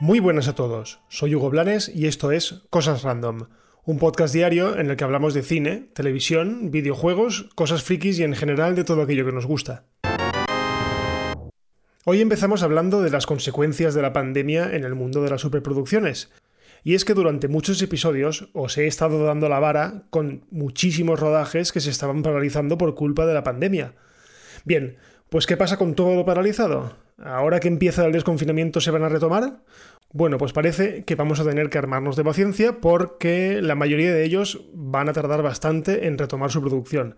Muy buenas a todos, soy Hugo Blanes y esto es Cosas Random, un podcast diario en el que hablamos de cine, televisión, videojuegos, cosas frikis y en general de todo aquello que nos gusta. Hoy empezamos hablando de las consecuencias de la pandemia en el mundo de las superproducciones. Y es que durante muchos episodios os he estado dando la vara con muchísimos rodajes que se estaban paralizando por culpa de la pandemia. Bien, pues ¿qué pasa con todo lo paralizado? ¿Ahora que empieza el desconfinamiento se van a retomar? Bueno, pues parece que vamos a tener que armarnos de paciencia porque la mayoría de ellos van a tardar bastante en retomar su producción.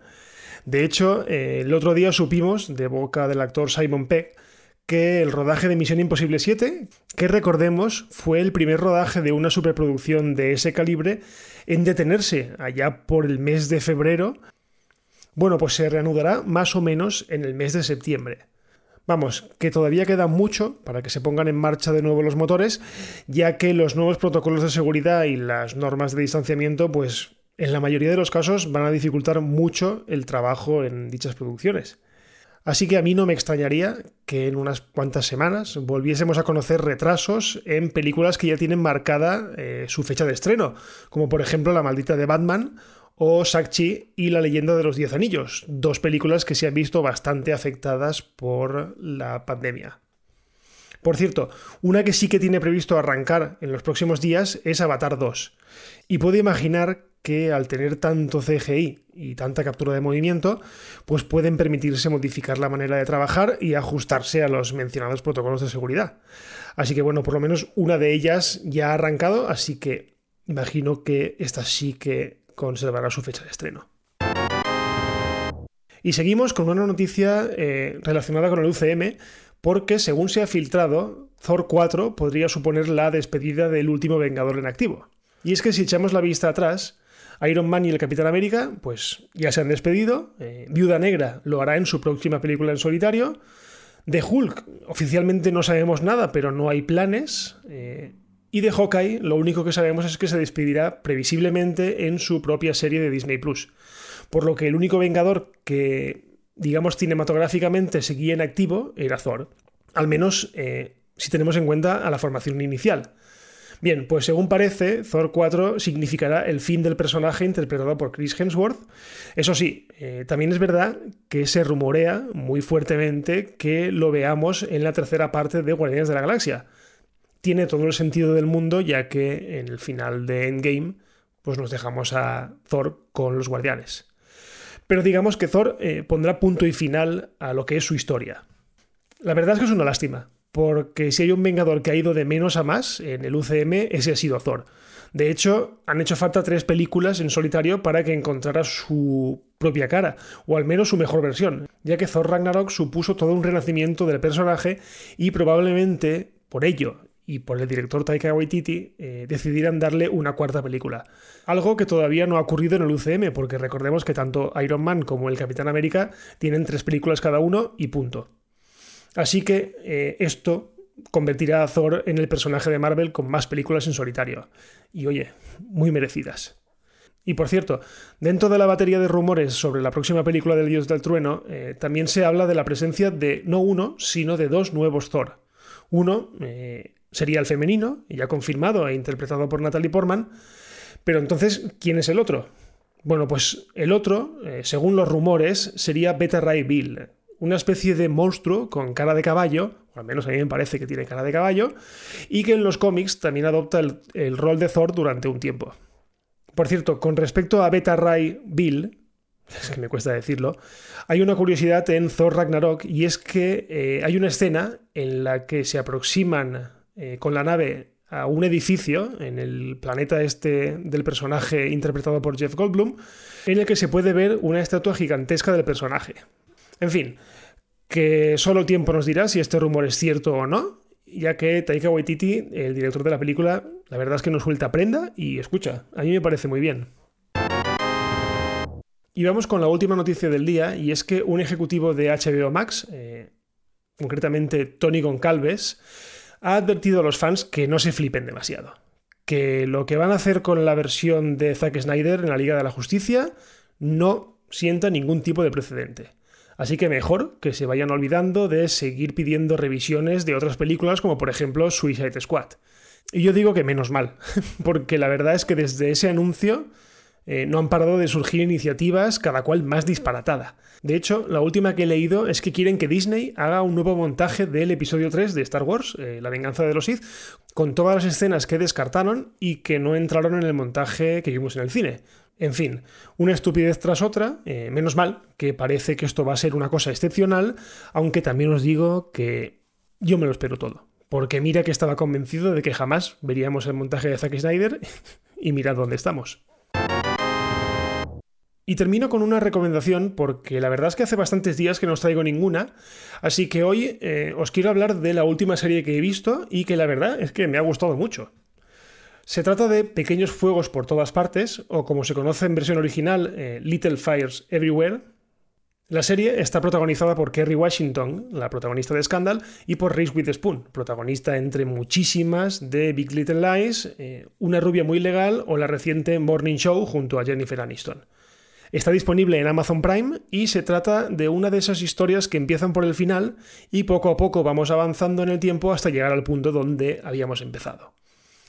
De hecho, eh, el otro día supimos, de boca del actor Simon Peck, que el rodaje de Misión Imposible 7, que recordemos fue el primer rodaje de una superproducción de ese calibre en detenerse allá por el mes de febrero bueno, pues se reanudará más o menos en el mes de septiembre. Vamos, que todavía queda mucho para que se pongan en marcha de nuevo los motores, ya que los nuevos protocolos de seguridad y las normas de distanciamiento, pues en la mayoría de los casos van a dificultar mucho el trabajo en dichas producciones. Así que a mí no me extrañaría que en unas cuantas semanas volviésemos a conocer retrasos en películas que ya tienen marcada eh, su fecha de estreno, como por ejemplo La maldita de Batman o Shang-Chi y La leyenda de los Diez Anillos, dos películas que se han visto bastante afectadas por la pandemia. Por cierto, una que sí que tiene previsto arrancar en los próximos días es Avatar 2. Y puedo imaginar que al tener tanto CGI y tanta captura de movimiento, pues pueden permitirse modificar la manera de trabajar y ajustarse a los mencionados protocolos de seguridad. Así que bueno, por lo menos una de ellas ya ha arrancado, así que imagino que esta sí que conservará su fecha de estreno. Y seguimos con una noticia eh, relacionada con el UCM, porque según se ha filtrado, Thor 4 podría suponer la despedida del último Vengador en activo. Y es que si echamos la vista atrás, Iron Man y el Capitán América, pues ya se han despedido. Eh, Viuda Negra lo hará en su próxima película en solitario. De Hulk, oficialmente no sabemos nada, pero no hay planes. Eh, y de Hawkeye, lo único que sabemos es que se despedirá previsiblemente en su propia serie de Disney Plus. Por lo que el único Vengador que, digamos, cinematográficamente seguía en activo era Thor. Al menos eh, si tenemos en cuenta a la formación inicial. Bien, pues según parece, Thor 4 significará el fin del personaje interpretado por Chris Hemsworth. Eso sí, eh, también es verdad que se rumorea muy fuertemente que lo veamos en la tercera parte de Guardianes de la Galaxia tiene todo el sentido del mundo, ya que en el final de Endgame pues nos dejamos a Thor con los guardianes. Pero digamos que Thor eh, pondrá punto y final a lo que es su historia. La verdad es que es una lástima, porque si hay un Vengador que ha ido de menos a más en el UCM, ese ha sido Thor. De hecho, han hecho falta tres películas en solitario para que encontrara su propia cara, o al menos su mejor versión, ya que Thor Ragnarok supuso todo un renacimiento del personaje y probablemente por ello y por el director Taika Waititi eh, decidieran darle una cuarta película. Algo que todavía no ha ocurrido en el UCM, porque recordemos que tanto Iron Man como el Capitán América tienen tres películas cada uno y punto. Así que eh, esto convertirá a Thor en el personaje de Marvel con más películas en solitario. Y oye, muy merecidas. Y por cierto, dentro de la batería de rumores sobre la próxima película del Dios del Trueno, eh, también se habla de la presencia de no uno, sino de dos nuevos Thor. Uno, sería el femenino, ya confirmado e interpretado por Natalie Portman. Pero entonces, ¿quién es el otro? Bueno, pues el otro, eh, según los rumores, sería Beta Ray Bill, una especie de monstruo con cara de caballo, o al menos a mí me parece que tiene cara de caballo, y que en los cómics también adopta el, el rol de Thor durante un tiempo. Por cierto, con respecto a Beta Ray Bill, es que me cuesta decirlo, hay una curiosidad en Thor Ragnarok y es que eh, hay una escena en la que se aproximan eh, con la nave a un edificio en el planeta este del personaje interpretado por Jeff Goldblum, en el que se puede ver una estatua gigantesca del personaje. En fin, que solo el tiempo nos dirá si este rumor es cierto o no, ya que Taika Waititi, el director de la película, la verdad es que nos suelta prenda y escucha, a mí me parece muy bien. Y vamos con la última noticia del día, y es que un ejecutivo de HBO Max, eh, concretamente Tony Goncalves, ha advertido a los fans que no se flipen demasiado. Que lo que van a hacer con la versión de Zack Snyder en la Liga de la Justicia no sienta ningún tipo de precedente. Así que mejor que se vayan olvidando de seguir pidiendo revisiones de otras películas como por ejemplo Suicide Squad. Y yo digo que menos mal, porque la verdad es que desde ese anuncio eh, no han parado de surgir iniciativas, cada cual más disparatada. De hecho, la última que he leído es que quieren que Disney haga un nuevo montaje del episodio 3 de Star Wars, eh, La venganza de los Sith, con todas las escenas que descartaron y que no entraron en el montaje que vimos en el cine. En fin, una estupidez tras otra, eh, menos mal, que parece que esto va a ser una cosa excepcional, aunque también os digo que yo me lo espero todo. Porque mira que estaba convencido de que jamás veríamos el montaje de Zack Snyder y mirad dónde estamos. Y termino con una recomendación porque la verdad es que hace bastantes días que no os traigo ninguna, así que hoy eh, os quiero hablar de la última serie que he visto y que la verdad es que me ha gustado mucho. Se trata de Pequeños Fuegos por todas partes, o como se conoce en versión original, eh, Little Fires Everywhere. La serie está protagonizada por Kerry Washington, la protagonista de Scandal, y por Reese Witherspoon, protagonista entre muchísimas de Big Little Lies, eh, Una rubia muy legal o la reciente Morning Show junto a Jennifer Aniston. Está disponible en Amazon Prime y se trata de una de esas historias que empiezan por el final y poco a poco vamos avanzando en el tiempo hasta llegar al punto donde habíamos empezado.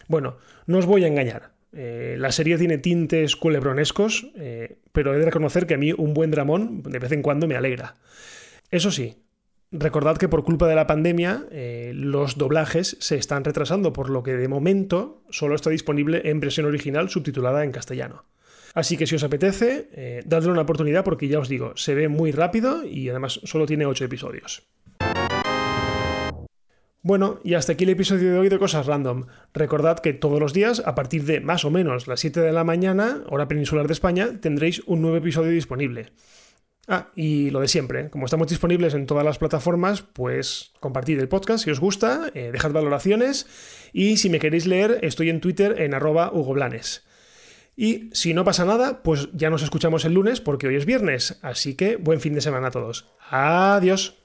Bueno, no os voy a engañar. Eh, la serie tiene tintes culebronescos, eh, pero he de reconocer que a mí un buen dramón de vez en cuando me alegra. Eso sí, recordad que por culpa de la pandemia eh, los doblajes se están retrasando, por lo que de momento solo está disponible en versión original subtitulada en castellano. Así que si os apetece, dadle una oportunidad porque ya os digo, se ve muy rápido y además solo tiene 8 episodios. Bueno, y hasta aquí el episodio de hoy de Cosas Random. Recordad que todos los días, a partir de más o menos las 7 de la mañana, hora peninsular de España, tendréis un nuevo episodio disponible. Ah, y lo de siempre, como estamos disponibles en todas las plataformas, pues compartid el podcast si os gusta, eh, dejad valoraciones y si me queréis leer, estoy en Twitter en arroba hugoblanes. Y si no pasa nada, pues ya nos escuchamos el lunes porque hoy es viernes. Así que buen fin de semana a todos. Adiós.